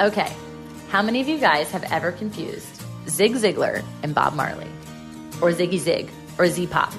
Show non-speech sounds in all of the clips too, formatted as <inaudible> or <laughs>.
Okay, how many of you guys have ever confused Zig Ziglar and Bob Marley? Or Ziggy Zig? Or Z Pop?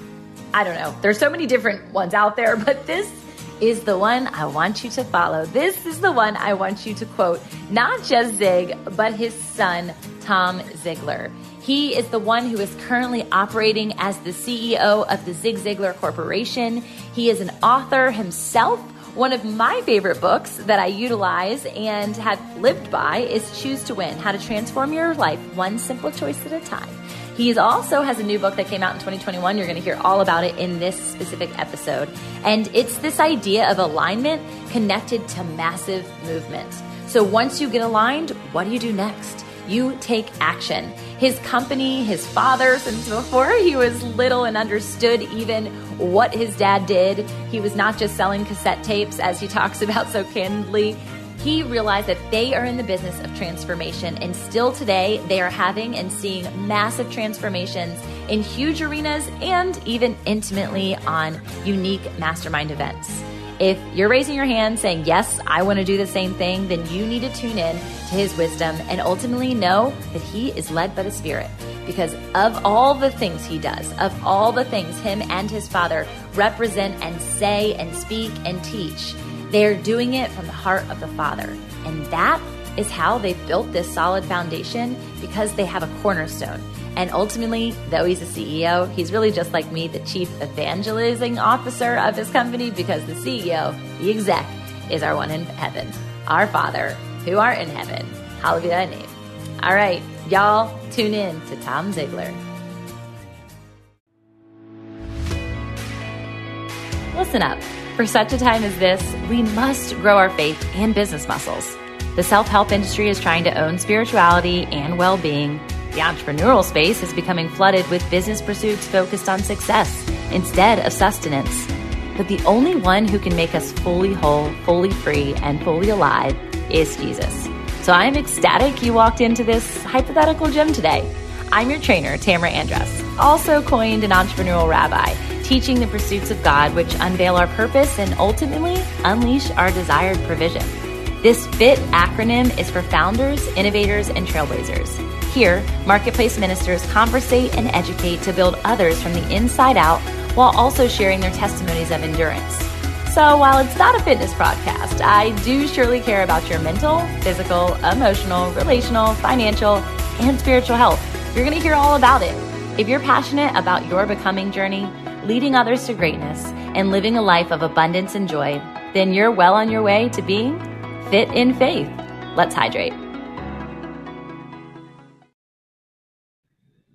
I don't know. There's so many different ones out there, but this is the one I want you to follow. This is the one I want you to quote, not just Zig, but his son, Tom Ziglar. He is the one who is currently operating as the CEO of the Zig Ziglar Corporation. He is an author himself. One of my favorite books that I utilize and have lived by is Choose to Win How to Transform Your Life One Simple Choice at a Time. He also has a new book that came out in 2021. You're going to hear all about it in this specific episode. And it's this idea of alignment connected to massive movement. So once you get aligned, what do you do next? You take action. His company, his father, since before he was little and understood even what his dad did, he was not just selling cassette tapes, as he talks about so candidly. He realized that they are in the business of transformation, and still today, they are having and seeing massive transformations in huge arenas and even intimately on unique mastermind events. If you're raising your hand saying, Yes, I want to do the same thing, then you need to tune in to his wisdom and ultimately know that he is led by the Spirit. Because of all the things he does, of all the things him and his father represent and say and speak and teach, they're doing it from the heart of the Father. And that is how they've built this solid foundation because they have a cornerstone. And ultimately, though he's a CEO, he's really just like me, the chief evangelizing officer of his company, because the CEO, the exec, is our one in heaven, our Father who art in heaven. Hallowed be thy name. All right, y'all, tune in to Tom Ziglar. Listen up. For such a time as this, we must grow our faith and business muscles. The self help industry is trying to own spirituality and well being the entrepreneurial space is becoming flooded with business pursuits focused on success instead of sustenance. But the only one who can make us fully whole, fully free, and fully alive is Jesus. So I'm ecstatic you walked into this hypothetical gym today. I'm your trainer, Tamra Andress, also coined an entrepreneurial rabbi, teaching the pursuits of God which unveil our purpose and ultimately unleash our desired provision. This FIT acronym is for founders, innovators, and trailblazers. Here, marketplace ministers conversate and educate to build others from the inside out while also sharing their testimonies of endurance. So, while it's not a fitness podcast, I do surely care about your mental, physical, emotional, relational, financial, and spiritual health. You're going to hear all about it. If you're passionate about your becoming journey, leading others to greatness, and living a life of abundance and joy, then you're well on your way to being fit in faith. Let's hydrate.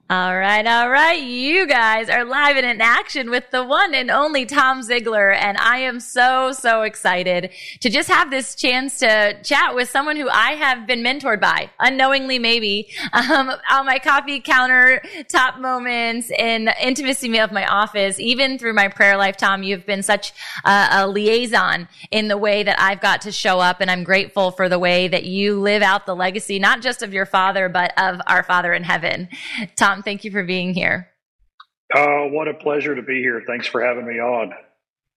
All right, all right. You guys are live and in action with the one and only Tom Ziglar. And I am so, so excited to just have this chance to chat with someone who I have been mentored by, unknowingly maybe, <laughs> um, on my coffee counter top moments in intimacy of my office, even through my prayer life, Tom. You've been such a, a liaison in the way that I've got to show up. And I'm grateful for the way that you live out the legacy, not just of your father, but of our father in heaven. Tom, Tom, thank you for being here. Oh, what a pleasure to be here. Thanks for having me on.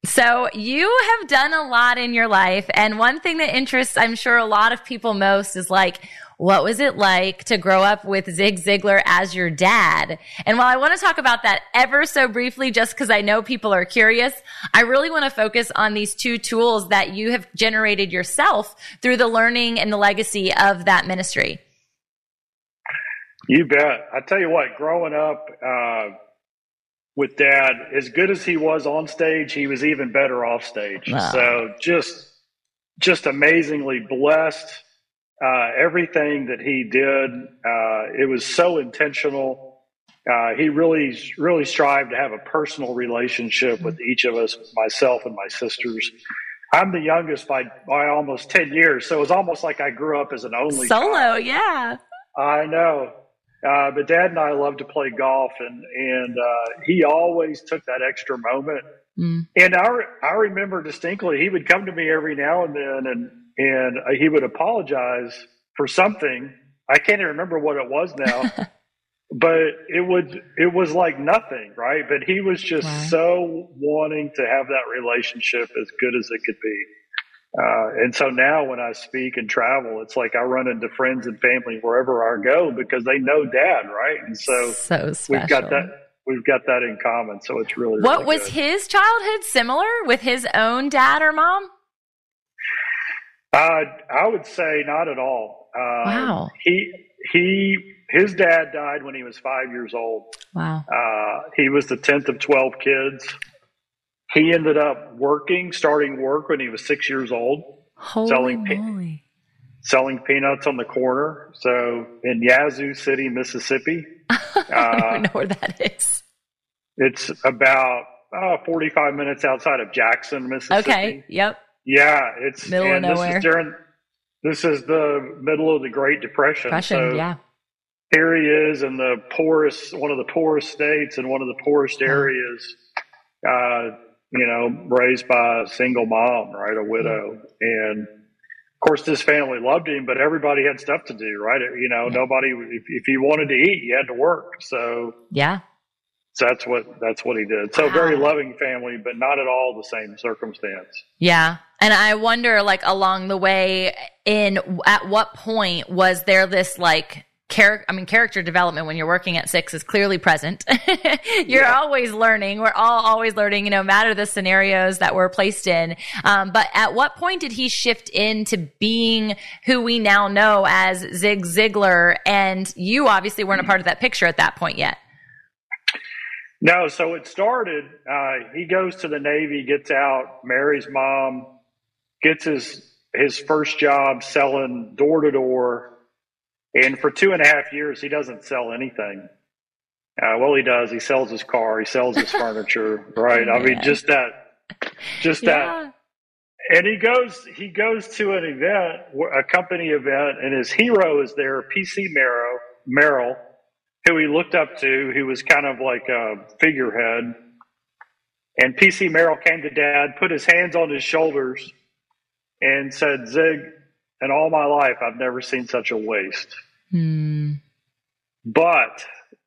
So, you have done a lot in your life. And one thing that interests, I'm sure, a lot of people most is like, what was it like to grow up with Zig Ziglar as your dad? And while I want to talk about that ever so briefly, just because I know people are curious, I really want to focus on these two tools that you have generated yourself through the learning and the legacy of that ministry. You bet. I tell you what, growing up uh, with dad, as good as he was on stage, he was even better off stage. Wow. So just, just amazingly blessed. Uh, everything that he did, uh, it was so intentional. Uh, he really, really strived to have a personal relationship with each of us, myself and my sisters. I'm the youngest by by almost ten years, so it was almost like I grew up as an only solo. Child. Yeah, I know, uh, but Dad and I love to play golf, and and uh, he always took that extra moment. Mm. And I I remember distinctly he would come to me every now and then, and and he would apologize for something. I can't even remember what it was now, <laughs> but it would it was like nothing, right? But he was just so wanting to have that relationship as good as it could be. Uh, and so now when I speak and travel, it's like I run into friends and family wherever I go because they know dad, right? And so, so we've got that we've got that in common. So it's really, what really was good. his childhood similar with his own dad or mom? Uh, I would say not at all. Uh, wow. He he his dad died when he was five years old. Wow. Uh, he was the tenth of twelve kids. He ended up working, starting work when he was six years old, Holy selling selling peanuts on the corner. So in Yazoo City, Mississippi. <laughs> I don't uh, know where that is. It's about uh, 45 minutes outside of Jackson, Mississippi. Okay. Yep. Yeah, it's middle of nowhere. This is during this is the middle of the Great Depression. Depression, so yeah. Here he is in the poorest, one of the poorest states and one of the poorest areas. Uh, you know, raised by a single mom, right, a widow, and of course, this family loved him, but everybody had stuff to do, right? You know, nobody, if, if you wanted to eat, you had to work. So, yeah. So that's what that's what he did. So wow. very loving family, but not at all the same circumstance. Yeah. And I wonder like along the way in at what point was there this like character I mean character development when you're working at six is clearly present. <laughs> you're yeah. always learning. We're all always learning, you know, matter the scenarios that we're placed in. Um, but at what point did he shift into being who we now know as Zig Ziglar? And you obviously weren't a part of that picture at that point yet. No, so it started. Uh, he goes to the Navy, gets out, marries mom, gets his his first job selling door to door and for two and a half years, he doesn't sell anything. Uh, well, he does. He sells his car. He sells his <laughs> furniture. Right. I mean, just that, just yeah. that. And he goes, he goes to an event, a company event, and his hero is there, PC Merrell, Merrell, who he looked up to, who was kind of like a figurehead. And PC Merrell came to dad, put his hands on his shoulders, and said, Zig, in all my life, I've never seen such a waste. Mm. But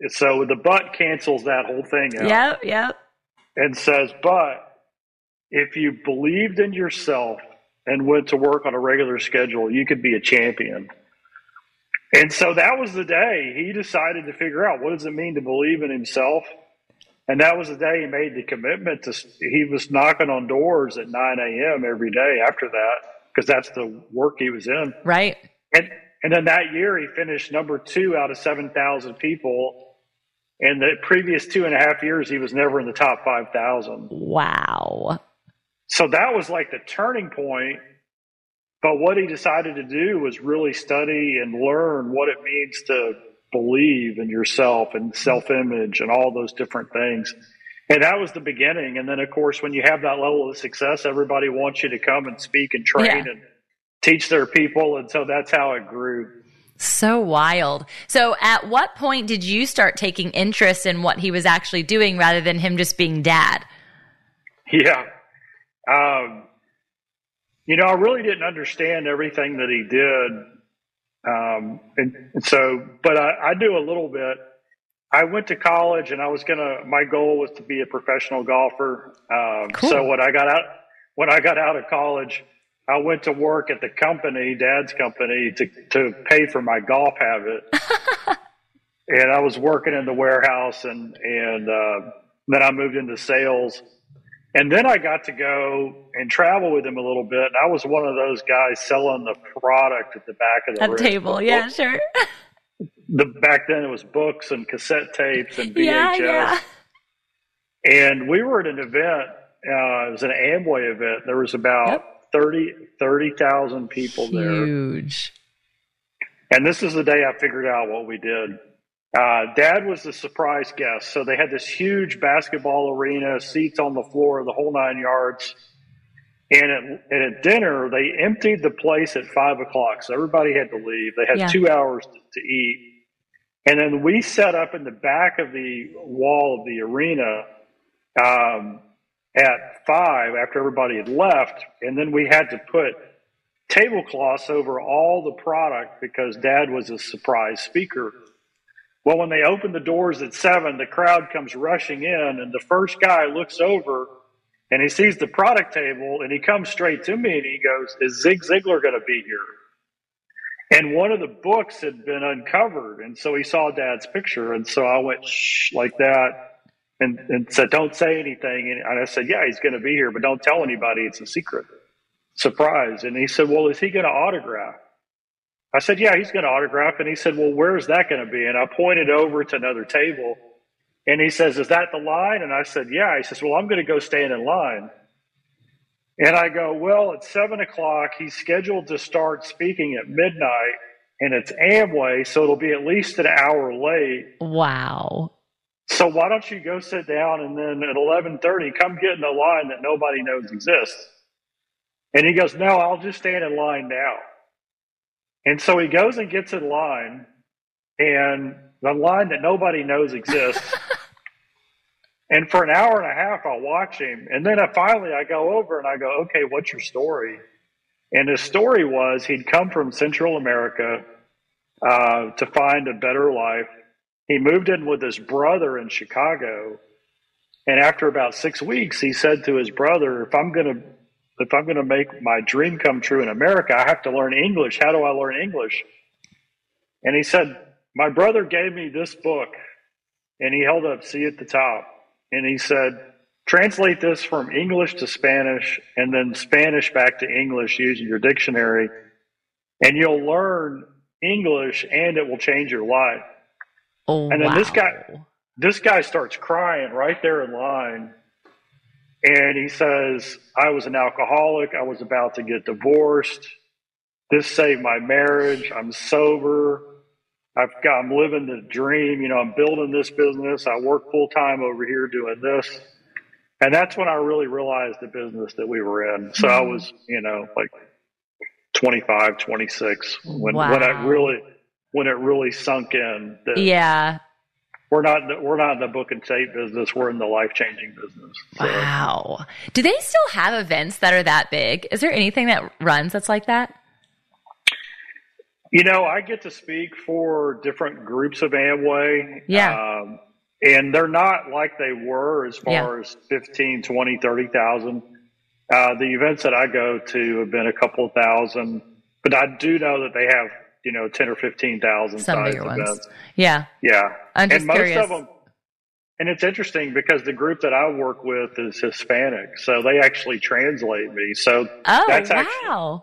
so the but cancels that whole thing out. Yep, yep. And says, but if you believed in yourself and went to work on a regular schedule, you could be a champion. And so that was the day he decided to figure out what does it mean to believe in himself. And that was the day he made the commitment to. He was knocking on doors at 9 a.m. every day after that because that's the work he was in. Right. And and then that year he finished number two out of seven thousand people. And the previous two and a half years he was never in the top five thousand. Wow. So that was like the turning point. But what he decided to do was really study and learn what it means to believe in yourself and self image and all those different things. And that was the beginning. And then, of course, when you have that level of success, everybody wants you to come and speak and train yeah. and teach their people. And so that's how it grew. So wild. So, at what point did you start taking interest in what he was actually doing rather than him just being dad? Yeah. Um, you know, I really didn't understand everything that he did. Um, and, and so, but I, I do a little bit. I went to college and I was gonna. My goal was to be a professional golfer. Um, cool. So when I got out, when I got out of college, I went to work at the company, Dad's company, to to pay for my golf habit. <laughs> and I was working in the warehouse, and and uh, then I moved into sales. And then I got to go and travel with him a little bit. And I was one of those guys selling the product at the back of the table. Yeah, sure. <laughs> the back then it was books and cassette tapes and VHS. Yeah, yeah. And we were at an event. Uh, it was an Amway event. There was about yep. 30,000 30, people Huge. there. Huge. And this is the day I figured out what we did. Uh, Dad was the surprise guest. So they had this huge basketball arena, seats on the floor, the whole nine yards. And at, and at dinner, they emptied the place at five o'clock. So everybody had to leave. They had yeah. two hours to, to eat. And then we set up in the back of the wall of the arena um, at five after everybody had left. And then we had to put tablecloths over all the product because dad was a surprise speaker. Well, when they open the doors at seven, the crowd comes rushing in, and the first guy looks over and he sees the product table and he comes straight to me and he goes, Is Zig Ziglar going to be here? And one of the books had been uncovered. And so he saw dad's picture. And so I went, shh, like that and, and said, Don't say anything. And I said, Yeah, he's going to be here, but don't tell anybody. It's a secret. Surprise. And he said, Well, is he going to autograph? I said, Yeah, he's going to autograph. And he said, Well, where's that going to be? And I pointed over to another table. And he says, Is that the line? And I said, Yeah. He says, Well, I'm going to go stand in line. And I go, Well, it's seven o'clock. He's scheduled to start speaking at midnight, and it's Amway, so it'll be at least an hour late. Wow. So why don't you go sit down and then at 11:30 come get in the line that nobody knows exists? And he goes, "No, I'll just stand in line now." And so he goes and gets in line, and the line that nobody knows exists. And for an hour and a half, I'll watch him, and then I finally I go over and I go, "Okay, what's your story?" And his story was he'd come from Central America uh, to find a better life he moved in with his brother in Chicago. And after about six weeks, he said to his brother, if I'm going to, if I'm going to make my dream come true in America, I have to learn English. How do I learn English? And he said, my brother gave me this book and he held up see at the top and he said, translate this from English to Spanish and then Spanish back to English using your dictionary and you'll learn English and it will change your life. Oh, and then wow. this guy, this guy starts crying right there in line. And he says, I was an alcoholic. I was about to get divorced. This saved my marriage. I'm sober. I've got, I'm living the dream. You know, I'm building this business. I work full time over here doing this. And that's when I really realized the business that we were in. So I was, you know, like 25, 26 when, wow. when I really, when it really sunk in that yeah we're not we're not in the book and tape business we're in the life changing business so. wow do they still have events that are that big is there anything that runs that's like that you know i get to speak for different groups of amway yeah um, and they're not like they were as far yeah. as 15 20 30,000 uh, the events that i go to have been a couple of thousand but i do know that they have you know, 10 or 15,000 Some size events. ones. Yeah. Yeah. I'm just and most curious. of them, and it's interesting because the group that I work with is Hispanic, so they actually translate me. So oh, that's wow. actually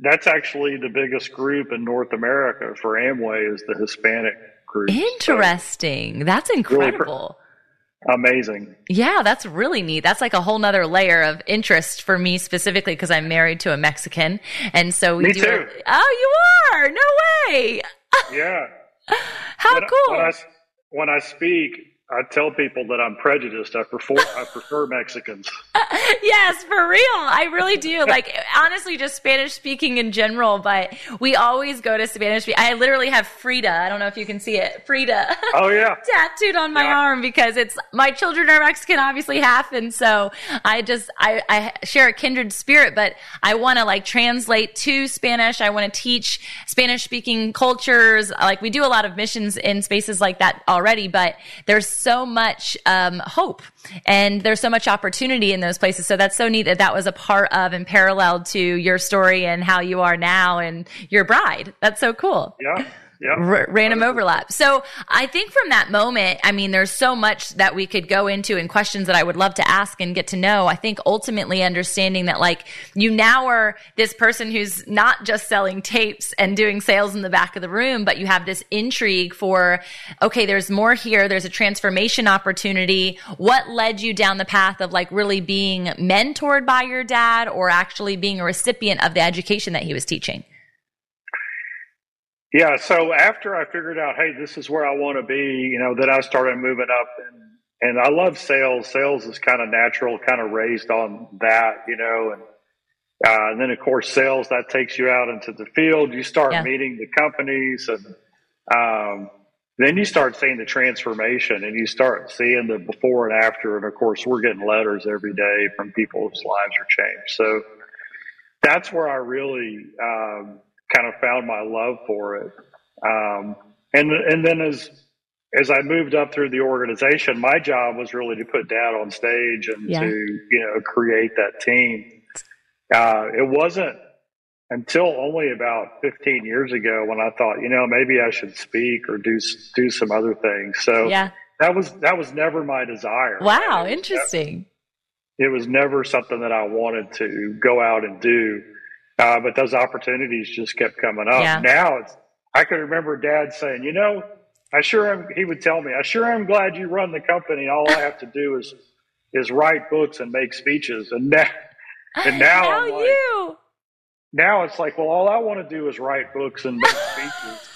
that's actually the biggest group in North America for Amway is the Hispanic group. Interesting. So that's incredible. Really amazing. Yeah, that's really neat. That's like a whole nother layer of interest for me specifically because I'm married to a Mexican. And so we me do. Too. oh, you are? No way. Yeah. <laughs> How when cool. I, when, I, when I speak, I tell people that I'm prejudiced. I prefer I prefer Mexicans. <laughs> yes, for real. I really do. <laughs> Like honestly, just Spanish speaking in general. But we always go to Spanish. I literally have Frida. I don't know if you can see it. Frida. Oh yeah. <laughs> tattooed on my Yeah. arm because it's my children are Mexican, obviously half, and so I just I, I share a kindred spirit. But I want to like translate to Spanish. I want to teach Spanish speaking cultures. Like we do a lot of missions in spaces like that already. But there's so much um, hope and there's so much opportunity in those places. So that's so neat that that was a part of and paralleled to your story and how you are now and your bride. That's so cool. Yeah. Yeah. R- random overlap. So I think from that moment, I mean, there's so much that we could go into and questions that I would love to ask and get to know. I think ultimately understanding that like you now are this person who's not just selling tapes and doing sales in the back of the room, but you have this intrigue for, okay, there's more here. There's a transformation opportunity. What led you down the path of like really being mentored by your dad or actually being a recipient of the education that he was teaching? Yeah. So after I figured out, hey, this is where I want to be, you know, then I started moving up and, and I love sales. Sales is kind of natural, kind of raised on that, you know, and, uh, and then of course sales that takes you out into the field. You start Yeah. meeting the companies and, um, then you start seeing the transformation and you start seeing the before and after. And of course, we're getting letters every day from people whose lives are changed. So that's where I really, um, kind of found my love for it. Um, and and then as as I moved up through the organization, my job was really to put dad on stage and yeah. to, you know, create that team. Uh, it wasn't until only about 15 years ago when I thought, you know, maybe I should speak or do, do some other things. So yeah. that was, that was never my desire. Wow. Interesting. It was never something that I wanted to go out and do. Uh, but those opportunities just kept coming up. Yeah. Now it's, I can remember dad saying, you know, I sure am, he would tell me, I sure am glad you run the company. All I have to do is, is write books and make speeches. And now, and now, now like, you. Now it's like, well, all I want to do is write books and make <laughs> speeches.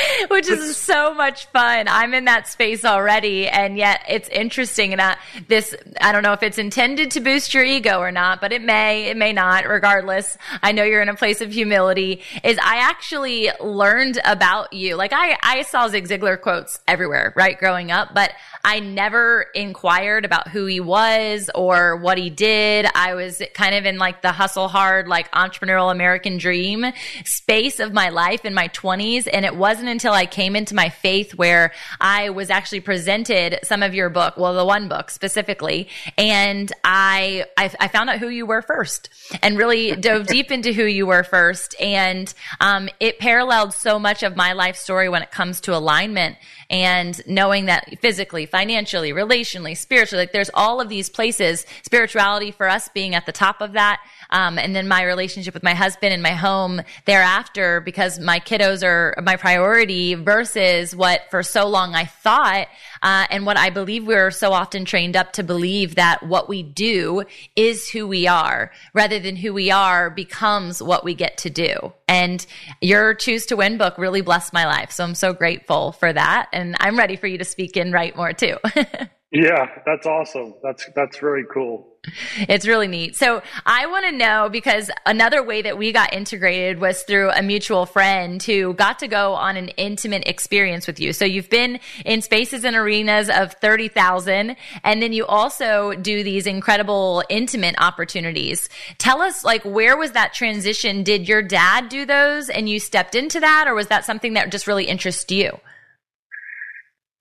<laughs> which is so much fun. I'm in that space already, and yet it's interesting. And I, this, I don't know if it's intended to boost your ego or not, but it may, it may not. Regardless, I know you're in a place of humility. Is I actually learned about you. Like I, I saw Zig Ziglar quotes everywhere, right, growing up, but I never inquired about who he was or what he did. I was kind of in like the hustle hard, like entrepreneurial American dream space of my life in my 20s, and it wasn't wasn't until I came into my faith where I was actually presented some of your book, well, the one book specifically, and I, I, I found out who you were first and really dove deep into who you were first. And um, it paralleled so much of my life story when it comes to alignment and knowing that physically, financially, relationally, spiritually, like there's all of these places, spirituality for us being at the top of that. Um, and then my relationship with my husband and my home thereafter, because my kiddos are my priority versus what for so long I thought, uh, and what I believe we're so often trained up to believe that what we do is who we are rather than who we are becomes what we get to do. And your Choose to Win book really blessed my life. So I'm so grateful for that. And I'm ready for you to speak and write more too. <laughs> yeah, that's awesome. That's, that's very cool. It's really neat. So I want to know because another way that we got integrated was through a mutual friend who got to go on an intimate experience with you. So you've been in spaces and arenas of 30,000 and then you also do these incredible intimate opportunities. Tell us like where was that transition? Did your dad do those and you stepped into that or was that something that just really interests you?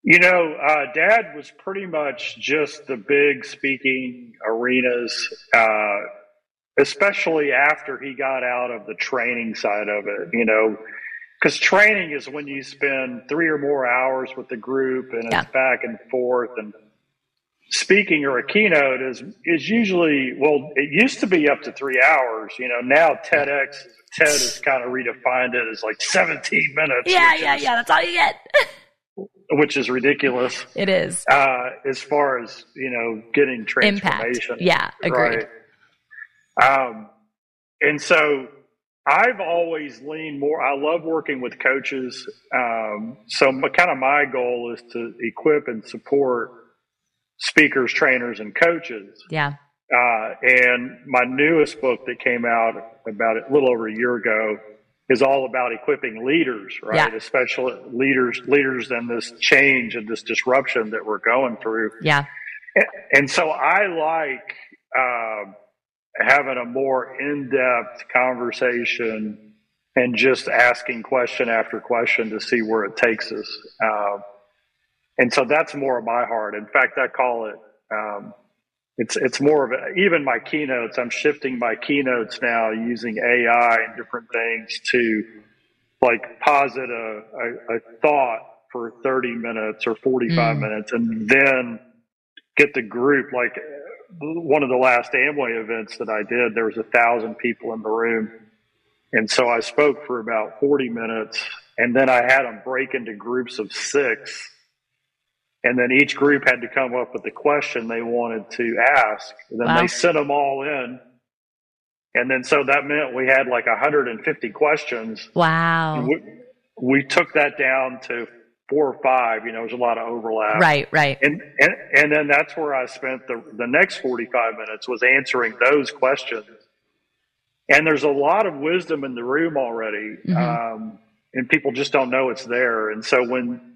You know, uh, Dad was pretty much just the big speaking arenas, uh, especially after he got out of the training side of it. You know, because training is when you spend three or more hours with the group and yeah. it's back and forth and speaking or a keynote is is usually well it used to be up to three hours you know now tedx ted has kind of redefined it as like 17 minutes yeah yeah yeah that's all you get <laughs> which is ridiculous. It is. Uh, as far as, you know, getting transformation. Impact. Yeah, agreed. Right? Um, and so I've always leaned more, I love working with coaches. Um, so my, kind of my goal is to equip and support speakers, trainers, and coaches. Yeah. Uh, and my newest book that came out about a little over a year ago is all about equipping leaders, right? Yeah. Especially leaders, leaders in this change and this disruption that we're going through. Yeah. And, so I like uh, having a more in-depth conversation and just asking question after question to see where it takes us. Uh, and so that's more of my heart. In fact, I call it um, it's it's more of a, even my keynotes. I'm shifting my keynotes now using AI and different things to like posit a, a, a thought for 30 minutes or 45 mm. minutes, and then get the group like one of the last Amway events that I did. There was a thousand people in the room, and so I spoke for about 40 minutes, and then I had them break into groups of six and then each group had to come up with the question they wanted to ask. And then wow. they sent them all in. And then so that meant we had like 150 questions. Wow. We, we, took that down to four or five. You know, there's a lot of overlap. Right, right. And, and, and then that's where I spent the, the next 45 minutes was answering those questions. And there's a lot of wisdom in the room already. Mm-hmm. Um, and people just don't know it's there. And so when,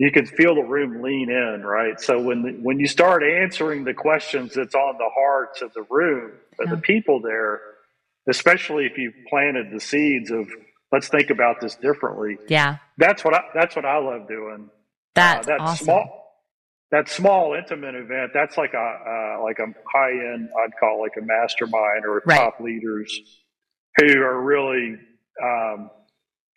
you can feel the room lean in, right? So when when you start answering the questions that's on the hearts of the room, of yeah. the people there, especially if you've planted the seeds of let's think about this differently. Yeah, that's what I that's what I love doing. That's uh, that awesome. small that small intimate event that's like a uh, like a high end i'd call like a mastermind or right. top leaders who are really um,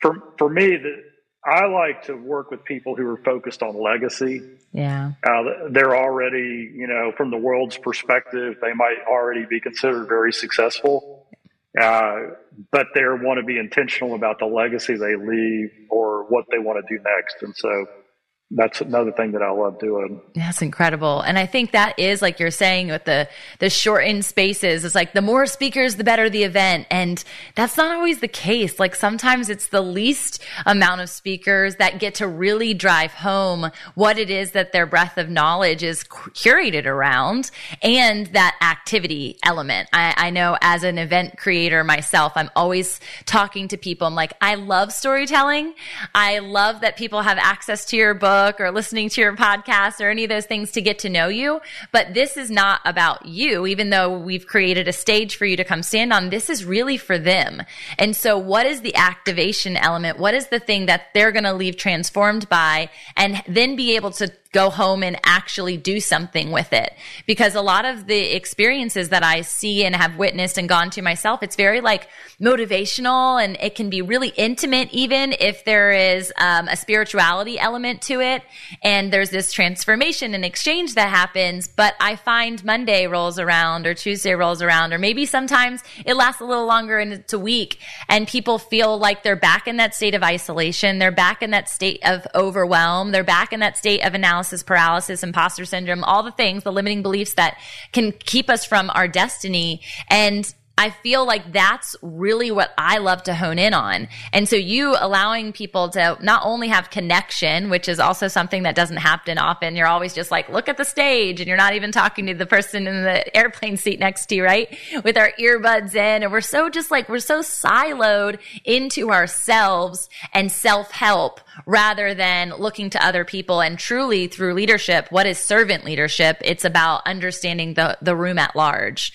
for for me that i like to work with people who are focused on legacy. Yeah. Uh, they're already you know from the world's perspective they might already be considered very successful. Uh, but they want to be intentional about the legacy they leave or what they want to do next. And so that's another thing that I love doing. That's incredible. And I think that is like you're saying with the the shortened spaces, it's like the more speakers the better the event. And that's not always the case. Like sometimes it's the least amount of speakers that get to really drive home what it is that their breadth of knowledge is curated around and that activity element. I, I know as an event creator myself, I'm always talking to people. I'm like, I love storytelling. I love that people have access to your book book or listening to your podcast or any of those things to get to know you. But this is not about you, even though we've created a stage for you to come stand on. This is really for them. And so what is the activation element? What is the thing that they're going to leave transformed by and then be able to go home and actually do something with it. Because a lot of the experiences that I see and have witnessed and gone to myself, it's very like motivational and it can be really intimate, even if there is um, a spirituality element to it. And there's this transformation and exchange that happens. But I find Monday rolls around or Tuesday rolls around, or maybe sometimes it lasts a little longer and it's a week and people feel like they're back in that state of isolation. They're back in that state of overwhelm. They're back in that state of analysis analysis paralysis, imposter syndrome, all the things, the limiting beliefs that can keep us from our destiny. And I feel like that's really what I love to hone in on. And so you allowing people to not only have connection, which is also something that doesn't happen often. You're always just like, look at the stage and you're not even talking to the person in the airplane seat next to you, right? With our earbuds in. And we're so just like, we're so siloed into ourselves and self help rather than looking to other people and truly through leadership. What is servant leadership? It's about understanding the, the room at large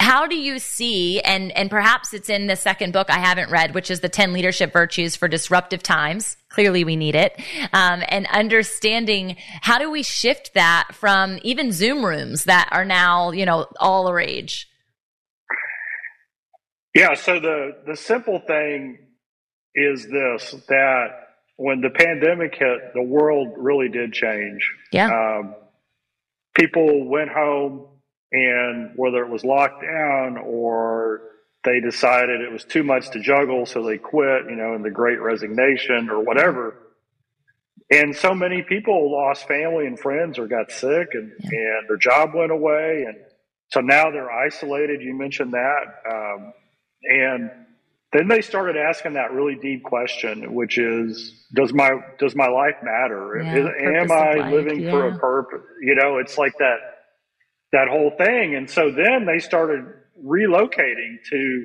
how do you see and and perhaps it's in the second book i haven't read which is the 10 leadership virtues for disruptive times. Clearly we need it. Um, and understanding how do we shift that from even zoom rooms that are now you know all the rage? Yeah so the the simple thing is this that when the pandemic hit the world really did change. Yeah. Um, people went home and whether it was locked down or they decided it was too much to juggle, so they quit, you know, in the great resignation or whatever. And so many people lost family and friends or got sick and, and their job went away. And so now they're isolated. You mentioned that. Um, and then they started asking that really deep question, which is, does my, does my life matter? Yeah, is, am I life, living yeah. for a purpose? You know, it's like that that whole thing. And so then they started relocating to,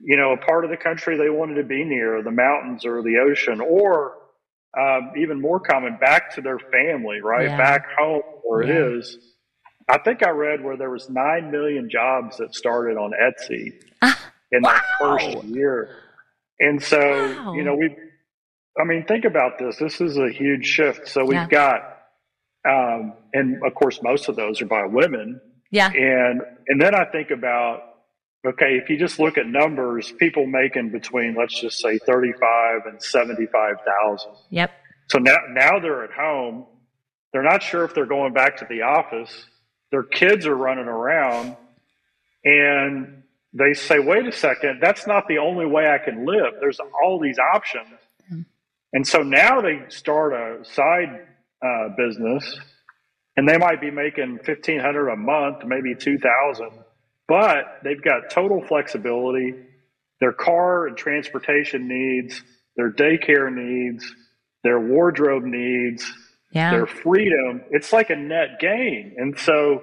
you know, a part of the country they wanted to be near, the mountains or the ocean, or um, even more common, back to their family, right? Yeah. Back home where yeah. it is. I think I read where there was 9 million jobs that started on Etsy ah, in wow. that first year. And so, wow. you know, we, I mean, think about this. This is a huge shift. So we've yeah. got um, and of course, most of those are by women. Yeah. And and then I think about okay, if you just look at numbers, people making between let's just say thirty five and seventy five thousand. Yep. So now now they're at home. They're not sure if they're going back to the office. Their kids are running around, and they say, "Wait a second, that's not the only way I can live. There's all these options." Mm-hmm. And so now they start a side uh, business, and they might be making fifteen hundred a month, maybe two thousand, but they've got total flexibility. Their car and transportation needs, their daycare needs, their wardrobe needs, yeah. their freedom. It's like a net gain. And so,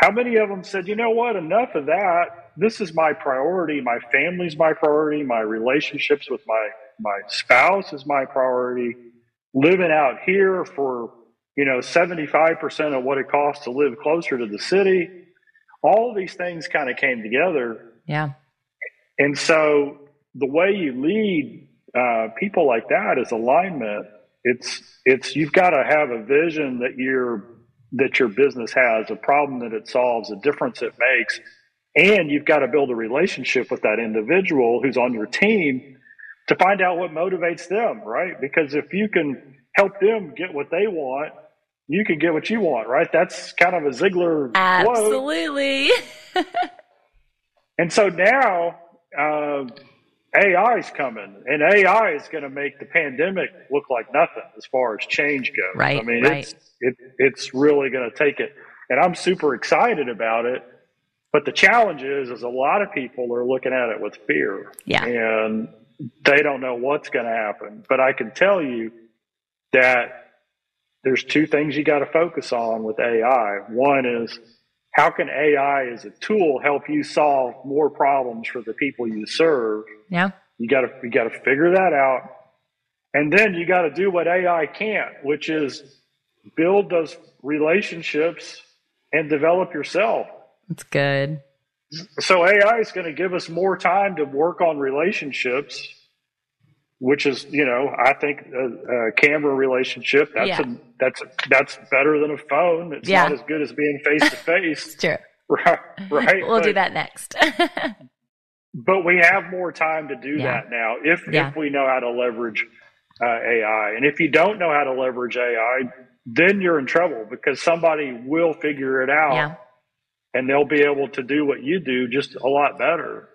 how many of them said, you know what, enough of that. This is my priority. My family's my priority. My relationships with my, my spouse is my priority living out here for, you know, 75% of what it costs to live closer to the city. All these things kind of came together. Yeah. And so the way you lead uh, people like that is alignment. it's it's you've got to have a vision that your that your business has, a problem that it solves, a difference it makes, and you've got to build a relationship with that individual who's on your team to find out what motivates them, right? Because if you can help them get what they want, you can get what you want, right? That's kind of a Ziglar Absolutely. and so now uh, AI is coming, and AI is going to make the pandemic look like nothing as far as change goes. Right. I mean, right. it's it, it's really going to take it, and I'm super excited about it. But the challenge is, is a lot of people are looking at it with fear, yeah, and they don't know what's going to happen. But I can tell you that there's two things you got to focus on with AI. One is how can AI as a tool help you solve more problems for the people you serve? Yeah. You got to you got to figure that out. And then you got to do what AI can't, which is build those relationships and develop yourself. That's good. So AI is going to give us more time to work on relationships which is you know I think a, a camera relationship that's yeah. a, that's a, that's better than a phone. It's yeah. not as good as being face to face. True. <laughs> Right. Right. we'll but, do that next. <laughs> but we have more time to do yeah. that now if if we know how to leverage uh, AI. And if you don't know how to leverage AI, then you're in trouble because somebody will figure it out. And they'll be able to do what you do just a lot better.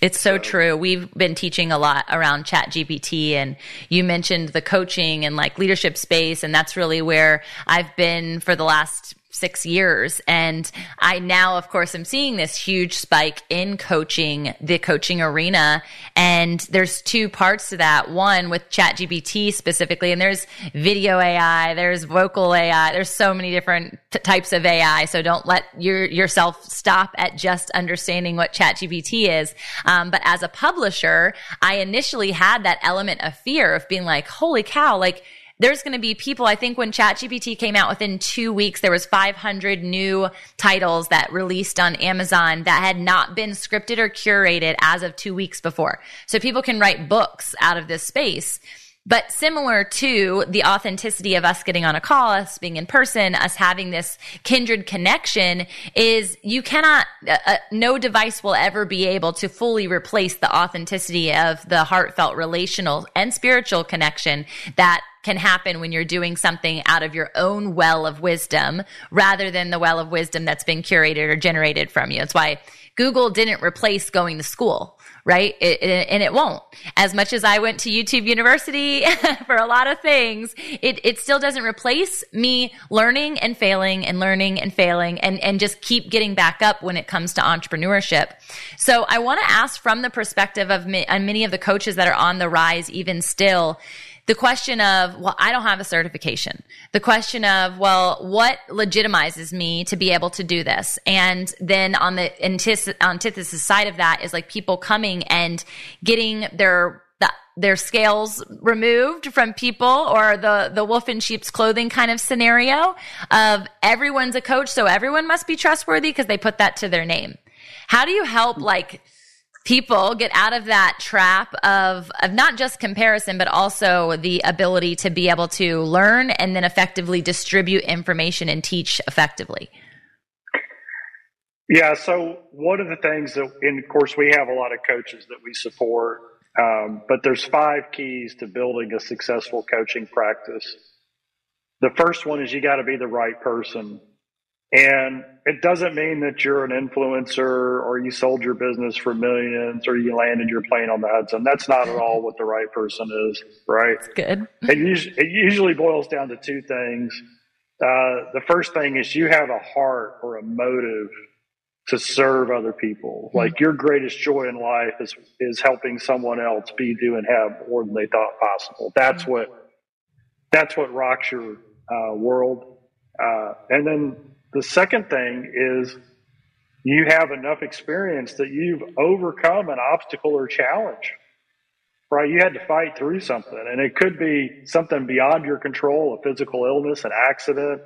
It's so true. We've been teaching a lot around chat GPT and you mentioned the coaching and like leadership space. And that's really where I've been for the last six years. And I now, of course, am seeing this huge spike in coaching, the coaching arena. And there's two parts to that. One with ChatGPT specifically, and there's video AI, there's vocal AI, there's so many different t- types of AI. So don't let your, yourself stop at just understanding what ChatGPT is. Um, but as a publisher, I initially had that element of fear of being like, holy cow, like, there's going to be people. I think when ChatGPT came out within two weeks, there was 500 new titles that released on Amazon that had not been scripted or curated as of two weeks before. So people can write books out of this space. But similar to the authenticity of us getting on a call, us being in person, us having this kindred connection is you cannot, uh, uh, no device will ever be able to fully replace the authenticity of the heartfelt relational and spiritual connection that can happen when you're doing something out of your own well of wisdom rather than the well of wisdom that's been curated or generated from you. That's why Google didn't replace going to school, right? It, it, and it won't. As much as I went to YouTube University <laughs> for a lot of things, it, it still doesn't replace me learning and failing and learning and failing and, and just keep getting back up when it comes to entrepreneurship. So I want to ask from the perspective of me, and uh, many of the coaches that are on the rise even still, the question of, well, I don't have a certification. The question of, well, what legitimizes me to be able to do this? And then on the antithesis side of that is like people coming and getting their their scales removed from people or the the wolf in sheep's clothing kind of scenario of everyone's a coach so everyone must be trustworthy because they put that to their name how do you help like people get out of that trap of, of not just comparison, but also the ability to be able to learn and then effectively distribute information and teach effectively? Yeah, so one of the things that, and of course, we have a lot of coaches that we support, um, but there's five keys to building a successful coaching practice. The first one is you got to be the right person. And it doesn't mean that you're an influencer or you sold your business for millions or you landed your plane on the Hudson. That's not at all what the right person is, right? That's good. It usually, it usually boils down to two things. Uh, the first thing is you have a heart or a motive to serve other people. Mm-hmm. Like your greatest joy in life is is helping someone else be, do, and have more than they thought possible. That's what that's what rocks your uh, world. Uh, and then the second thing is you have enough experience that you've overcome an obstacle or challenge. Right? You had to fight through something, and it could be something beyond your control a physical illness, an accident,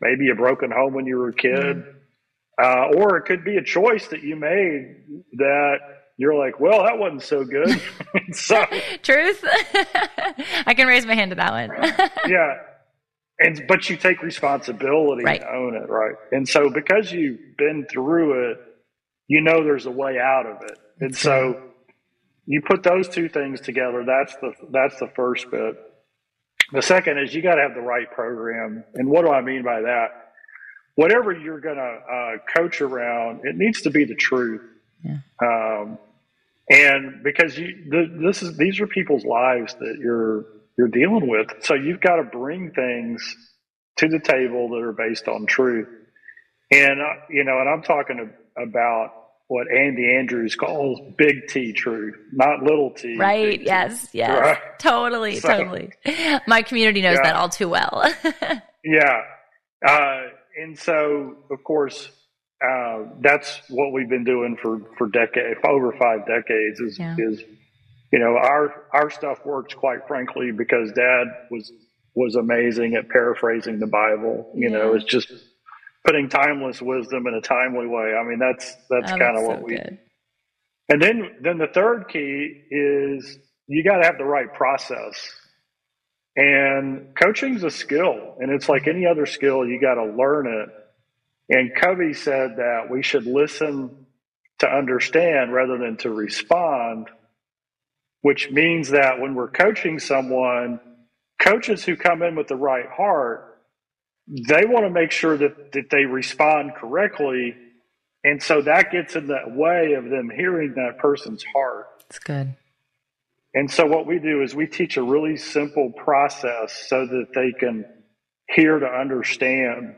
maybe a broken home when you were a kid. Mm-hmm. Uh, or it could be a choice that you made that you're like, well, that wasn't so good. <laughs> <laughs> so, Truth. <laughs> I can raise my hand to that one. yeah. And, but you take responsibility right. and own it, right? And so because you've been through it, you know there's a way out of it. And so you put those two things together. That's the, that's the first bit. The second is you got to have the right program. And what do I mean by that? Whatever you're going to uh, coach around, it needs to be the truth. Yeah. Um, and because you, this is these are people's lives that you're you're dealing with, so you've got to bring things to the table that are based on truth. And uh, you know, and I'm talking about what Andy Andrews calls big T truth, not little T. Right. Yes. Yes. Right? Totally. So, totally. My community knows yeah. that all too well. <laughs> yeah. Uh, and so, of course, uh, that's what we've been doing for for decades, over five decades. Is yeah. is you know our our stuff works quite frankly because Dad was was amazing at paraphrasing the Bible. You yeah. know, it's just putting timeless wisdom in a timely way. I mean, that's that's oh, kind of what so we. Good. And then then the third key is you got to have the right process. And coaching's a skill, and it's like any other skill. You got to learn it and Covey said that we should listen to understand rather than to respond, which means that when we're coaching someone, coaches who come in with the right heart, they want to make sure that, that they respond correctly. And so that gets in the way of them hearing that person's heart. It's good. And so what we do is we teach a really simple process so that they can hear to understand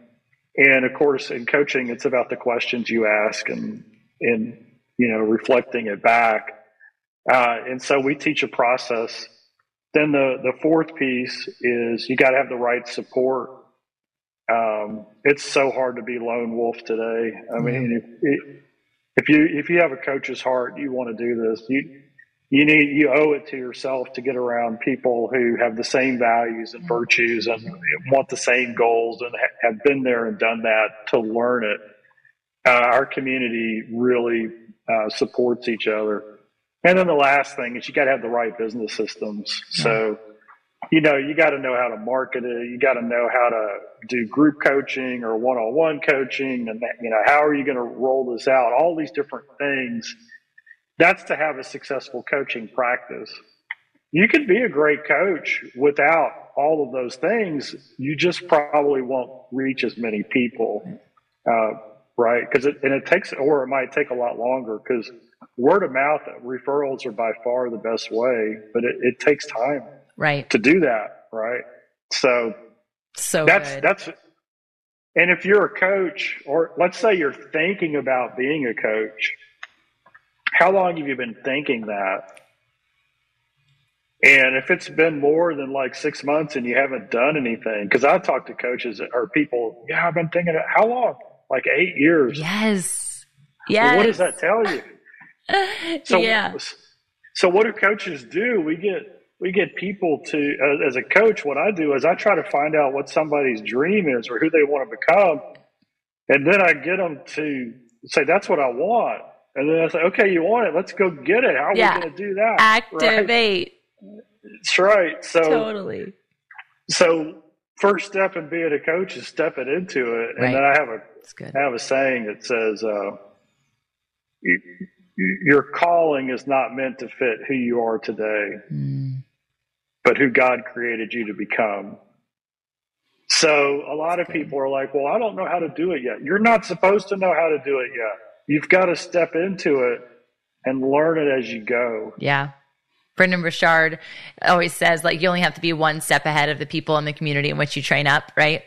and of course, in coaching, it's about the questions you ask and, and you know, reflecting it back. Uh, and so we teach a process. Then the, the fourth piece is you got to have the right support. Um, it's so hard to be lone wolf today. I mean, if, if you if you have a coach's heart, you want to do this. You you need you owe it to yourself to get around people who have the same values and virtues and want the same goals and ha- have been there and done that to learn it. Uh, our community really uh, supports each other. And then the last thing is you got to have the right business systems. So, you know, you got to know how to market it. You got to know how to do group coaching or one-on-one coaching, and you know, how are you going to roll this out? All these different things that's to have a successful coaching practice. You could be a great coach without all of those things. You just probably won't reach as many people, uh, right? Because it, and it takes, or it might take a lot longer because word of mouth referrals are by far the best way, but it, it takes time, right, to do that, right? So, so that's good. that's and if you're a coach, or let's say you're thinking about being a coach, how long have you been thinking that? And if it's been more than like six months and you haven't done anything, because I talk to coaches or people, yeah, I've been thinking, it. how long? Like eight years. Yes. Yes. Well, what does that tell you? <laughs> So, yeah. So what do coaches do? We get we get people to uh, as a coach. What I do is I try to find out what somebody's dream is or who they want to become, and then I get them to say that's what I want. And then I say, okay, you want it? Let's go get it. How are yeah. we going to do that? Activate. Right? That's right. So totally. So first step in being a coach is stepping into it. And right. then I have a I have a saying that says, uh, your calling is not meant to fit who you are today, mm. but who God created you to become. So a lot of people are like, well, I don't know how to do it yet. You're not supposed to know how to do it yet. You've got to step into it and learn it as you go. Yeah. Brendon Burchard always says, like, you only have to be one step ahead of the people in the community in which you train up, right?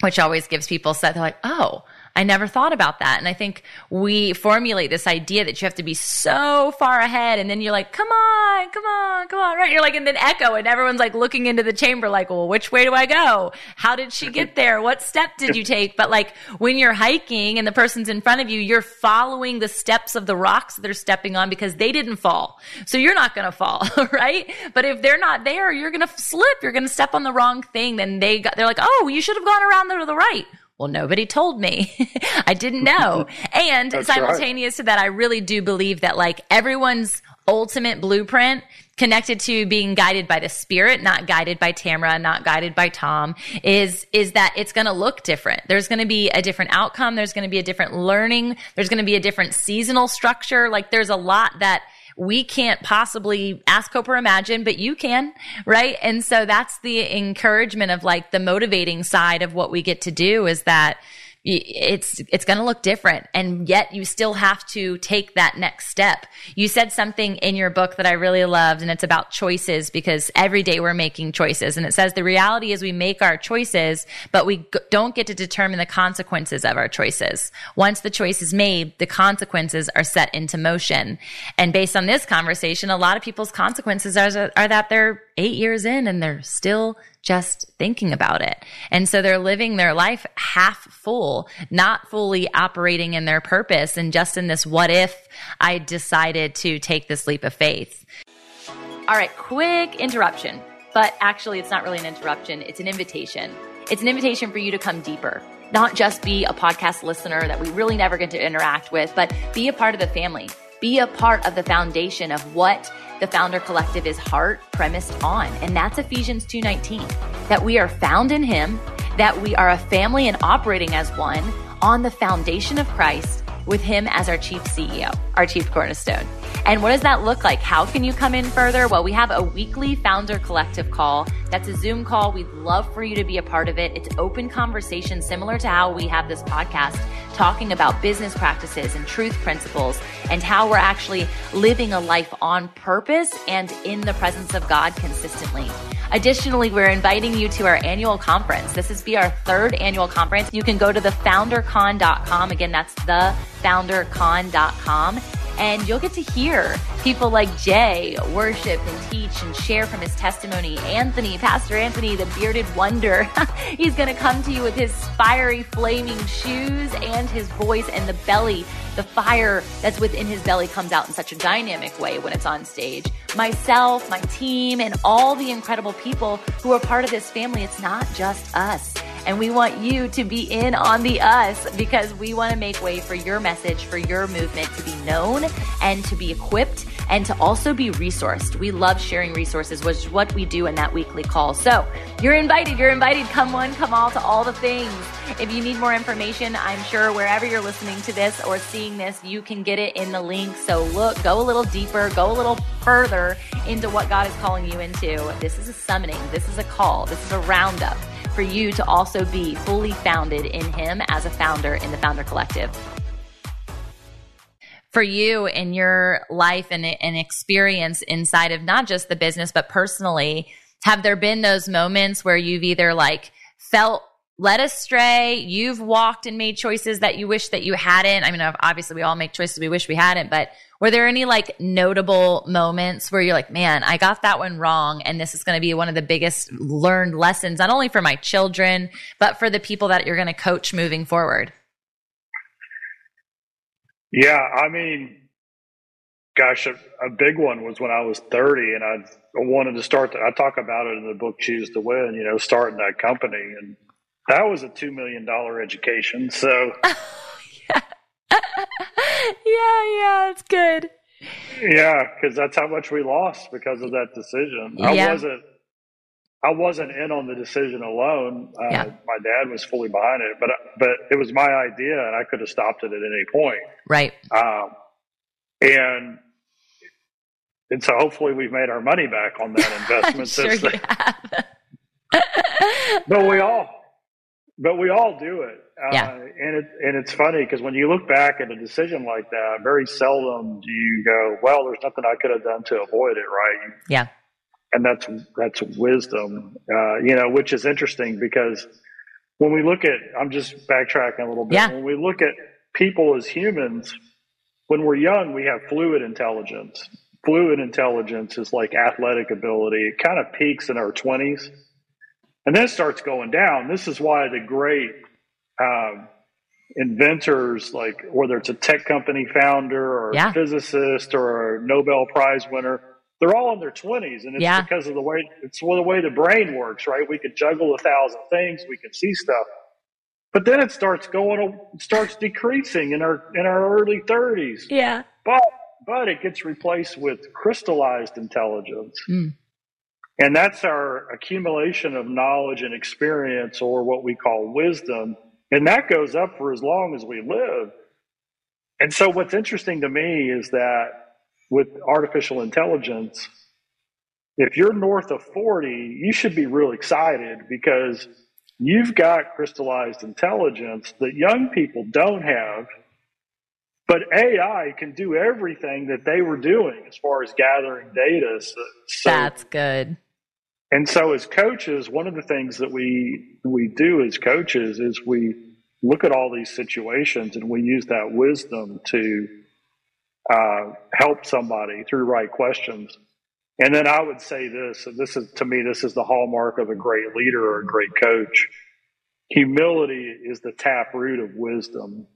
Which always gives people set. They're like, oh, I never thought about that. And I think we formulate this idea that you have to be so far ahead. And then you're like, come on, come on, come on, right? You're like, and then echo, and everyone's like looking into the chamber, like, well, which way do I go? How did she get there? What step did you take? But like when you're hiking and the person's in front of you, you're following the steps of the rocks they're stepping on because they didn't fall. So you're not going to fall, <laughs> right? But if they're not there, you're going to slip. You're going to step on the wrong thing. Then they got, they're like, oh, you should have gone around to the right well, nobody told me. <laughs> I didn't know. <laughs> And simultaneous right. to that, I really do believe that like everyone's ultimate blueprint connected to being guided by the spirit not guided by Tamra not guided by tom is is that it's going to look different there's going to be a different outcome there's going to be a different learning there's going to be a different seasonal structure like there's a lot that we can't possibly ask, hope, or imagine, but you can, right? And so that's the encouragement of like the motivating side of what we get to do is that it's it's going to look different. And yet you still have to take that next step. You said something in your book that i really loved and it's about choices because every day we're making choices. And it says the reality is we make our choices but we don't get to determine the consequences of our choices. Once the choice is made the consequences are set into motion. And based on this conversation a lot of people's consequences are, are that they're eight years in and they're still just thinking about it. And so they're living their life half full, not fully operating in their purpose and just in this what if I decided to take this leap of faith. All right, quick interruption. But actually, it's not really an interruption, it's an invitation. It's an invitation for you to come deeper not just be a podcast listener that we really never get to interact with, but be a part of the family. Be a part of the foundation of what the Founder Collective is heart premised on. And that's Ephesians 2:19. That we are found in him, that we are a family and operating as one on the foundation of Christ with him as our chief CEO, our chief cornerstone. And what does that look like? How can you come in further? Well, we have a weekly founder collective call. That's a Zoom call. We'd love for you to be a part of it. It's open conversation, similar to how we have this podcast, talking about business practices and truth principles and how we're actually living a life on purpose and in the presence of God consistently. Additionally, we're inviting you to our annual conference. This is be our third annual conference. You can go to thefoundercon.com. Again, that's thefoundercon.com and you'll get to hear people like Jay worship and teach and share from his testimony. Anthony, Pastor Anthony, the bearded wonder, <laughs> he's going to come to you with his fiery, flaming shoes and his voice and the belly. The fire that's within his belly comes out in such a dynamic way when it's on stage. Myself, my team, and all the incredible people who are part of this family. It's not just us. And we want you to be in on the us because we want to make way for your message, for your movement to be known and to be equipped and to also be resourced. We love sharing resources, which is what we do in that weekly call. So you're invited. You're invited. Come one, come all to all the things. If you need more information, I'm sure wherever you're listening to this or seeing this, you can get it in the link. So look, go a little deeper, go a little further into what God is calling you into. This is a summoning. This is a call. This is a roundup for you to also be fully founded in Him as a founder in the Founder Collective. For you in your life and, and experience inside of not just the business, but personally, have there been those moments where you've either like felt led astray, you've walked and made choices that you wish that you hadn't? I mean, obviously, we all make choices we wish we hadn't, but were there any like notable moments where you're like, man, I got that one wrong. And this is going to be one of the biggest learned lessons, not only for my children, but for the people that you're going to coach moving forward? Yeah. I mean, gosh, a, a, big one was when I was 30 and I wanted to start, the, I talk about it in the book, Choose to Win, you know, starting that company. And that was a $2 million education. So, <laughs> <laughs> yeah. yeah, yeah, it's good. Yeah, because that's how much we lost because of that decision. Yeah. I wasn't. I wasn't in on the decision alone. Uh, yeah. My dad was fully behind it, but but it was my idea, and I could have stopped it at any point. Right. Um, and and so hopefully we've made our money back on that <laughs> investment. sure you have. <laughs> but we all but we all do it. Uh, yeah. and it, and it's funny because when you look back at a decision like that, very seldom do you go, well, there's nothing I could have done to avoid it. Right. Yeah. And that's, that's wisdom, uh, you know, which is interesting because when we look at, I'm just backtracking a little bit. Yeah. When we look at people as humans, when we're young, we have fluid intelligence. Fluid intelligence is like athletic ability. It kind of peaks in our 20s and then starts going down. This is why the great um, inventors, like whether it's a tech company founder or yeah. a physicist or a Nobel Prize winner, they're all in their 20s. And it's yeah. because of the way it's the way the brain works, right? We could juggle a thousand things, we can see stuff. But then it starts going, it starts decreasing in our in our early 30s. Yeah. But but it gets replaced with crystallized intelligence. Mm. And that's our accumulation of knowledge and experience, or what we call wisdom. And that goes up for as long as we live. And so, what's interesting to me is that with artificial intelligence, if you're north of 40, you should be real excited because you've got crystallized intelligence that young people don't have. But AI can do everything that they were doing as far as gathering data. So, That's good. And so, as coaches, one of the things that we we do as coaches is we look at all these situations and we use that wisdom to uh, help somebody through right questions. And then I would say this, and this is to me, this is the hallmark of a great leader or a great coach. Humility is the tap root of wisdom.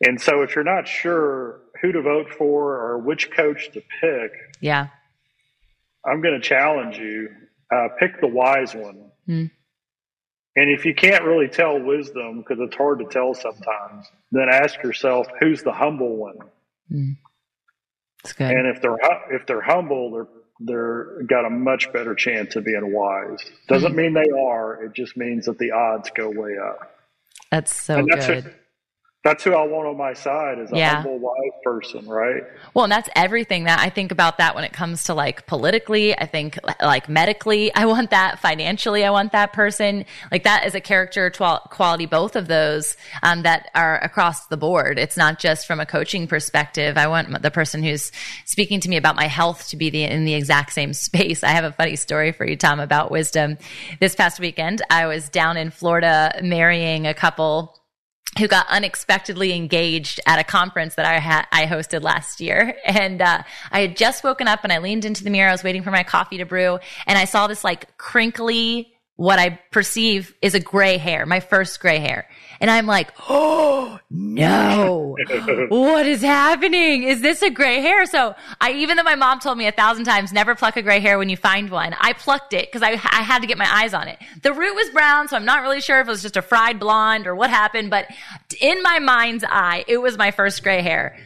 And so if you're not sure who to vote for or which coach to pick, yeah, I'm going to challenge you. Uh, pick the wise one. Mm. And if you can't really tell wisdom, because it's hard to tell sometimes, then ask yourself, who's the humble one? Mm. And if they're if they're humble, they're they're got a much better chance of being wise. Doesn't mm. mean they are. It just means that the odds go way up. That's so that's good. Who, that's who I want on my side is a yeah. humble, wise person, right? Well, and that's everything that I think about that when it comes to like politically. I think like medically, <laughs> I want that. Financially, I want that person. Like that is a character quality, both of those um, that are across the board. It's not just from a coaching perspective. I want the person who's speaking to me about my health to be the, in the exact same <laughs> space. I have a funny story for you, Tom, about wisdom. This past weekend, I was down in Florida marrying a couple who got unexpectedly engaged at a conference that I had I hosted last year, <laughs> and uh, I had just woken up and I leaned into the mirror. I was waiting for my coffee to brew, and I saw this like crinkly, what I perceive is a gray hair, my first gray hair, and I'm like, oh no, <laughs> what is happening? Is this a gray hair? So I, even though my mom told me a thousand times, never pluck a gray hair when you find one, I plucked it because I, I had to get my eyes on it. The root was brown, so I'm not really sure if it was just a fried blonde or what happened, but in my mind's eye, it was my first gray hair.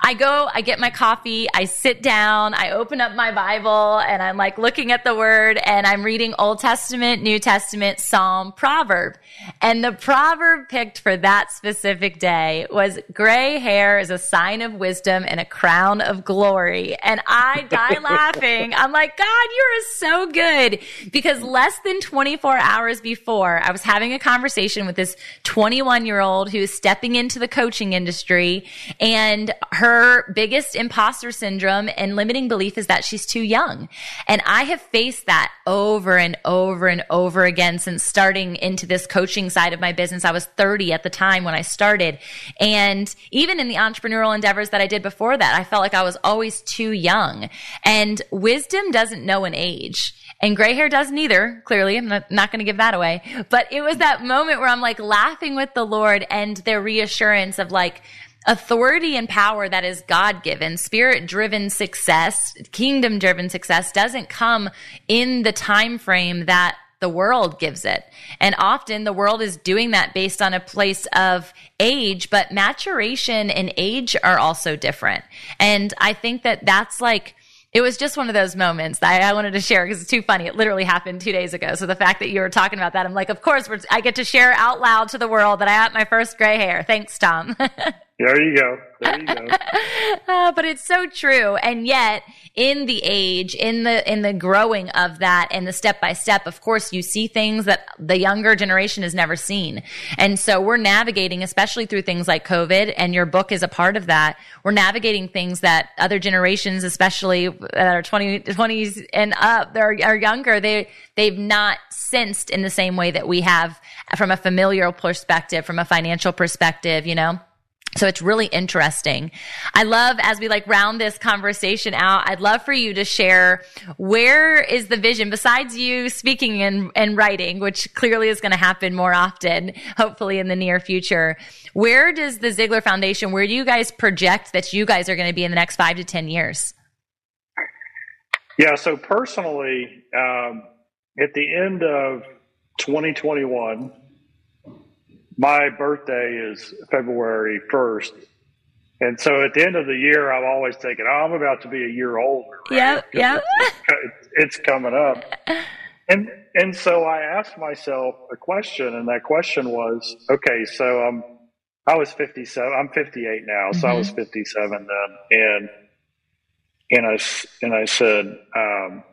I go, I get my coffee, I sit down, I open up my Bible, and I'm like looking at the word, and I'm reading Old Testament, New Testament, Psalm, Proverb. And the proverb picked for that specific day was gray hair is a sign of wisdom and a crown of glory. And I die <laughs> laughing. I'm like, God, you're so good. Because less than 24 hours before, I was having a conversation with this 21 year old who is stepping into the coaching industry and her biggest imposter syndrome and limiting belief is that she's too young. And I have faced that over and over and over again since starting into this coaching side of my business. I was 30 at the time when I started. And even in the entrepreneurial endeavors that I did before that, I felt like I was always too young. And wisdom doesn't know an age. And gray hair doesn't either, clearly. I'm not, not going to give that away. But it was that moment where I'm like laughing with the Lord and their reassurance of like, authority and power that is God given, spirit driven success, kingdom driven success doesn't come in the time frame that the world gives it. And often the world is doing that based on a place of age, but maturation and age are also different. And I think that that's like, it was just one of those moments that I, wanted to share because it's too funny. It literally happened two days ago. So the fact that you were talking about that, I'm like, of course, I get to share out loud to the world that I had my first gray hair. Thanks, Tom. <laughs> There you go. There you go. uh, <laughs> but it's so true. And yet, in the age, in the in the growing of that, and the step by step, of course, you see things that the younger generation has never seen. And so we're navigating, especially through things like COVID, and your book is a part of that. We're navigating things that other generations, especially that are 20, 20s and up, they're are younger. They they've not sensed in the same way that we have from a familial perspective, from a financial perspective. You know. So it's really interesting. I love as we like round this conversation out, I'd love for you to share where is the vision besides you speaking and, and writing, which clearly is going to happen more often, hopefully in the near future. Where does the Ziglar Foundation, where do you guys project that you guys are going to be in the next five to 10 years? Yeah. So personally, um, at the end of 2021, my birthday is February 1st. And so at the end of the year, I'm always thinking, oh, I'm about to be a year older. Right? Yep, <laughs> yep. It's, it's coming up. And and so I asked myself a question, and that question was, okay, so I'm I was 57. I'm 58 now, so mm-hmm. I was 57 then, and and I and I said, um,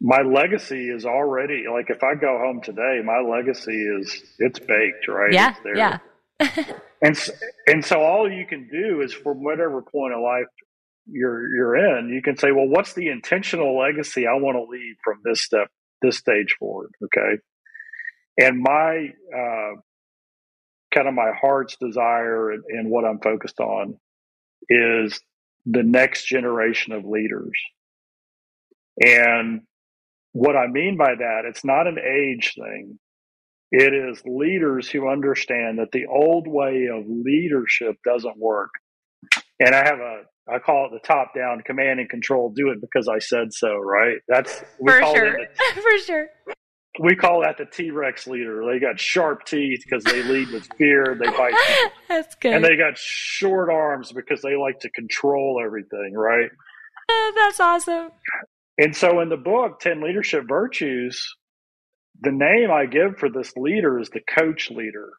my legacy is already like if I go home today, my legacy is it's baked, right? Yeah, yeah. <laughs> and and so all you can do is from whatever point of life you're you're in, you can say, well, what's the intentional legacy I want to leave from this step, this stage forward? Okay, and my uh, kind of my heart's desire and, and what I'm focused on is the next generation of leaders. And what I mean by that, it's not an age thing. It is leaders who understand that the old way of leadership doesn't work. And I have a, I call it the top down command and control. Do it because I said so, right? That's, we For sure. <laughs> For sure we call that the T Rex leader. They got sharp teeth because they lead with fear. They bite. <laughs> That's good. And they got short arms because they like to control everything, right? Uh, that's awesome. And so in the book, 10 Leadership Virtues, the name I give for this leader is the coach leader.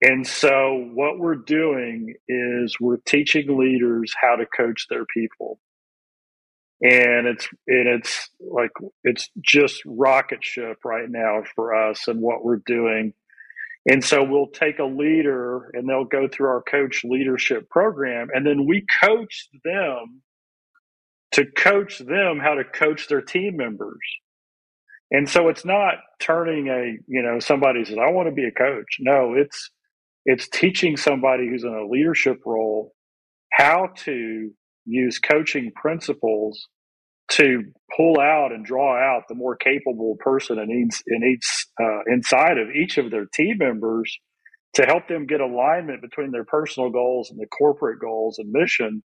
And so what we're doing is we're teaching leaders how to coach their people and it's and it's like it's just rocket ship right now for us and what we're doing and so we'll take a leader and they'll go through our coach leadership program and then we coach them to coach them how to coach their team members and so it's not turning a you know somebody says i want to be a coach no it's it's teaching somebody who's in a leadership role how to use coaching principles to pull out and draw out the more capable person in each, in each uh, inside of each of their team members to help them get alignment between their personal goals and the corporate goals and mission,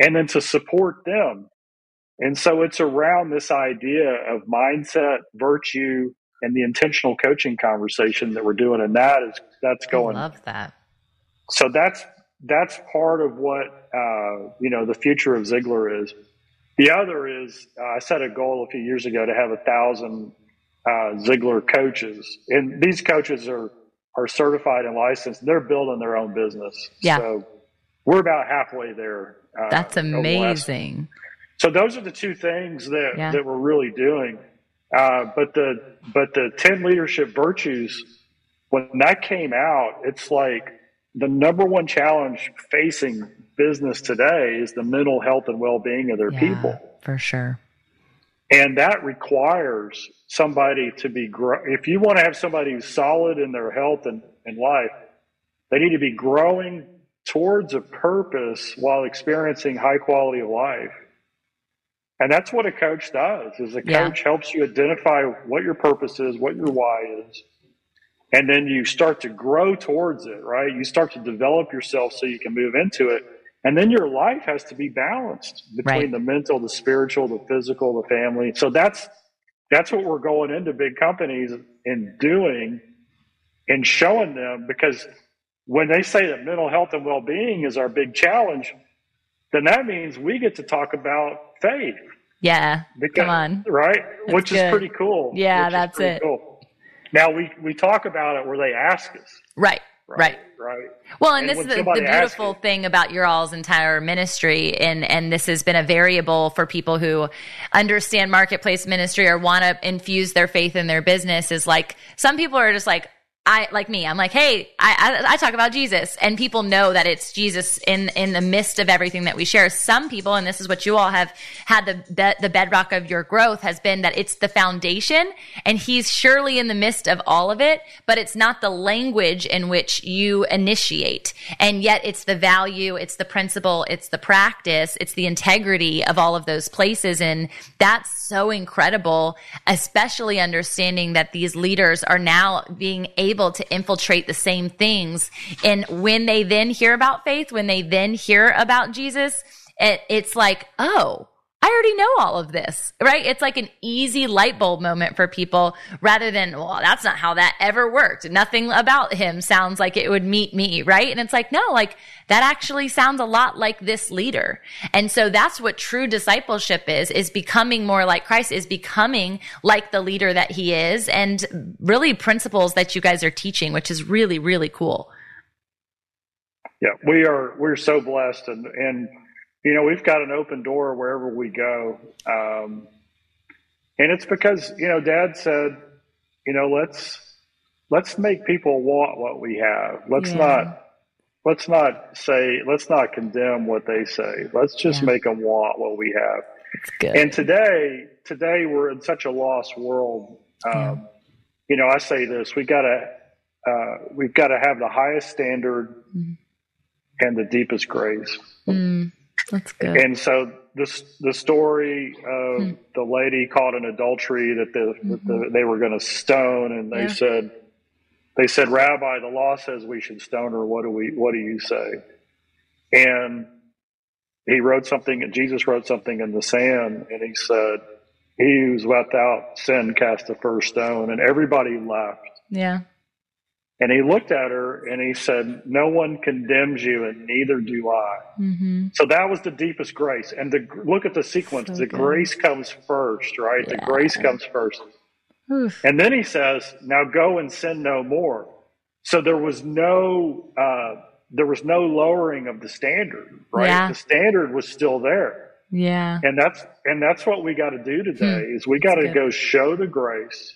and then to support them. And so it's around this idea of mindset, virtue, and the intentional coaching conversation that we're doing, and that is that's going. I love that. So that's that's part of what uh, you know the future of Ziglar is. The other is uh, I set a goal a few years ago to have a thousand uh, Ziglar coaches, and these coaches are are certified and licensed. They're building their own business. Yeah. So we're about halfway there. Uh, That's amazing. So those are the two things that yeah. that we're really doing. Uh, but the but the ten leadership virtues when that came out, it's like the number one challenge facing business today is the mental health and well-being of their yeah, people for sure and that requires somebody to be if you want to have somebody who's solid in their health and, and life they need to be growing towards a purpose while experiencing high quality of life and that's what a coach does is a coach yeah. helps you identify what your purpose is what your why is and then you start to grow towards it right you start to develop yourself so you can move into it and then your life has to be balanced between right. the mental, the spiritual, the physical, the family. So that's that's what we're going into big companies and doing and showing them because when they say that mental health and well-being is our big challenge, then that means we get to talk about Yeah. Because, come on. Right? That's which good. is pretty cool. Yeah, that's it. Cool. Now we we talk about it where they ask us. Right. Right. Right. Well, and, and this is the, the beautiful thing about your all's entire ministry, and and this has been a variable for people who understand marketplace ministry or want to infuse their faith in their business. Is like some people are just like, I like me. I'm like, hey, I, I, I talk about Jesus, and people know that it's Jesus in in the midst of everything that we share. Some people, and this is what you all have had the the bedrock of your growth has been that it's the foundation, and He's surely in the midst of all of it, but it's not the language in which you initiate, and yet it's the value, it's the principle, it's the practice, it's the integrity of all of those places, and that's so incredible, especially understanding that these leaders are now being able able to infiltrate the same things. And when they then hear about faith, when they then hear about Jesus, it, it's like, oh, I already know all of this, right? It's like an easy light bulb moment for people rather than, well, that's not how that ever worked. Nothing about him sounds like it would meet me, right? And it's like, no, like that actually sounds a lot like this leader. And so that's what true discipleship is, is becoming more like Christ, is becoming like the leader that he is and really principles that you guys are teaching, which is really, really cool. Yeah, we are, we're so blessed and, and, you know, we've got an open door wherever we go. Um, and it's because, you know, dad said, you know, let's, let's make people want what we have. Let's yeah. not, let's not say, let's not condemn what they say. Let's just yeah. make them want what we have. And today, today we're in such a lost world. Um, yeah. You know, I say this: we got to, uh, we've got to have the highest standard mm. and the deepest grace. Mm. That's good. And so this the story of hmm. the lady caught in adultery that, the, mm-hmm. that the, they were going to stone, and they yeah. said they said, Rabbi, the law says we should stone her. What do we? What do you say? And he wrote something. and Jesus wrote something in the sand, and he said, "He who's without sin cast the first stone," and everybody laughed. Yeah. And he looked at her and he said, No one condemns you, and neither do I. Mm-hmm. So that was the deepest grace. And the, look at the sequence. So the good. grace comes first, right? Yeah. The grace comes first. Oof. And then he says, Now go and sin no more. So there was no uh, there was no lowering of the standard, right? Yeah. The standard was still there. Yeah. And that's and that's what we got to do today hmm. is we got to go show the grace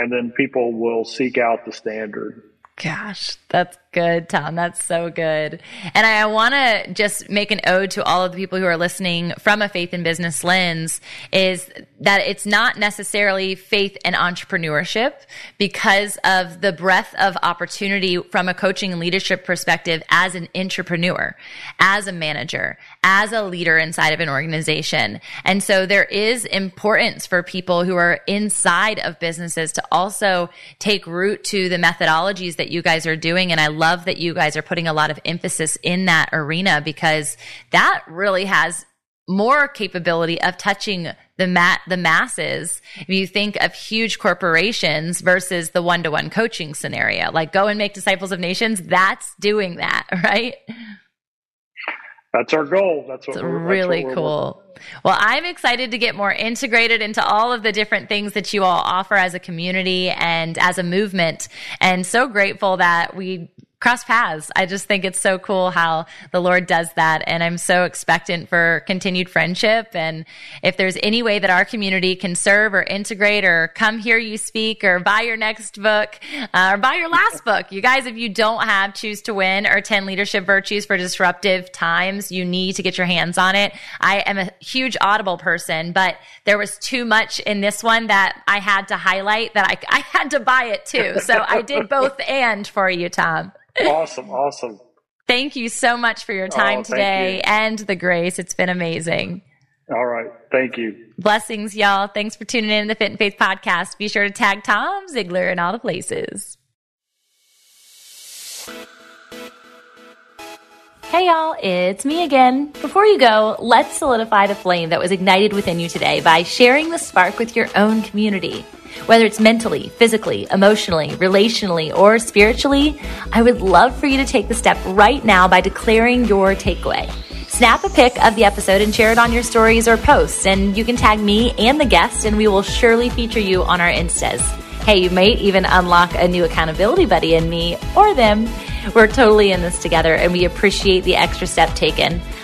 and then people will seek out the standard. Gosh, that's good, Tom. That's so good. And I want to just make an ode to all of the people who are listening from a faith and business lens is that it's not necessarily faith and entrepreneurship because of the breadth of opportunity from a coaching and leadership perspective as an entrepreneur, as a manager, as a leader inside of an organization. And so there is importance for people who are inside of businesses to also take root to the methodologies that you guys are doing. And I love that you guys are putting a lot of emphasis in that arena because that really has more capability of touching the mat the masses if you think of huge corporations versus the one-to-one coaching scenario like go and make disciples of nations that's doing that <laughs> right that's our goal. That's what it's we're really what we're cool. Well, I'm excited to get more integrated into all of the different things that you all offer as a community and as a movement. And so grateful that we cross paths. I just think it's so cool how the Lord does that. And I'm so expectant for continued friendship. And if there's any way that our community can serve or integrate or come hear you speak or buy your next book uh, or buy your last book, you guys, if you don't have Choose to Win or 10 Leadership Virtues for Disruptive Times, you need to get your hands on it. I am a huge Audible person, but there was too much in this one that I had to highlight that I, I had to buy it too. So I did both <laughs> and for you, Tom awesome, awesome. Thank you so much for your oh, time oh, today and the grace. It's been amazing. All right. Thank you. Blessings, y'all. Thanks for tuning in to the Fit in Faith podcast. Be sure to tag Tom Ziglar in all the places. Hey y'all, it's me again. Before you go, let's solidify the flame that was ignited within you today by sharing the spark with your own community. Whether it's mentally, physically, emotionally, relationally, or spiritually, I would love for you to take the step right now by declaring your takeaway. Snap a pic of the episode and share it on your stories or posts, and you can tag me and the guest, and we will surely feature you on our Instas. Hey, you might even unlock a new accountability buddy in me or them. We're totally in this together, and we appreciate the extra step taken.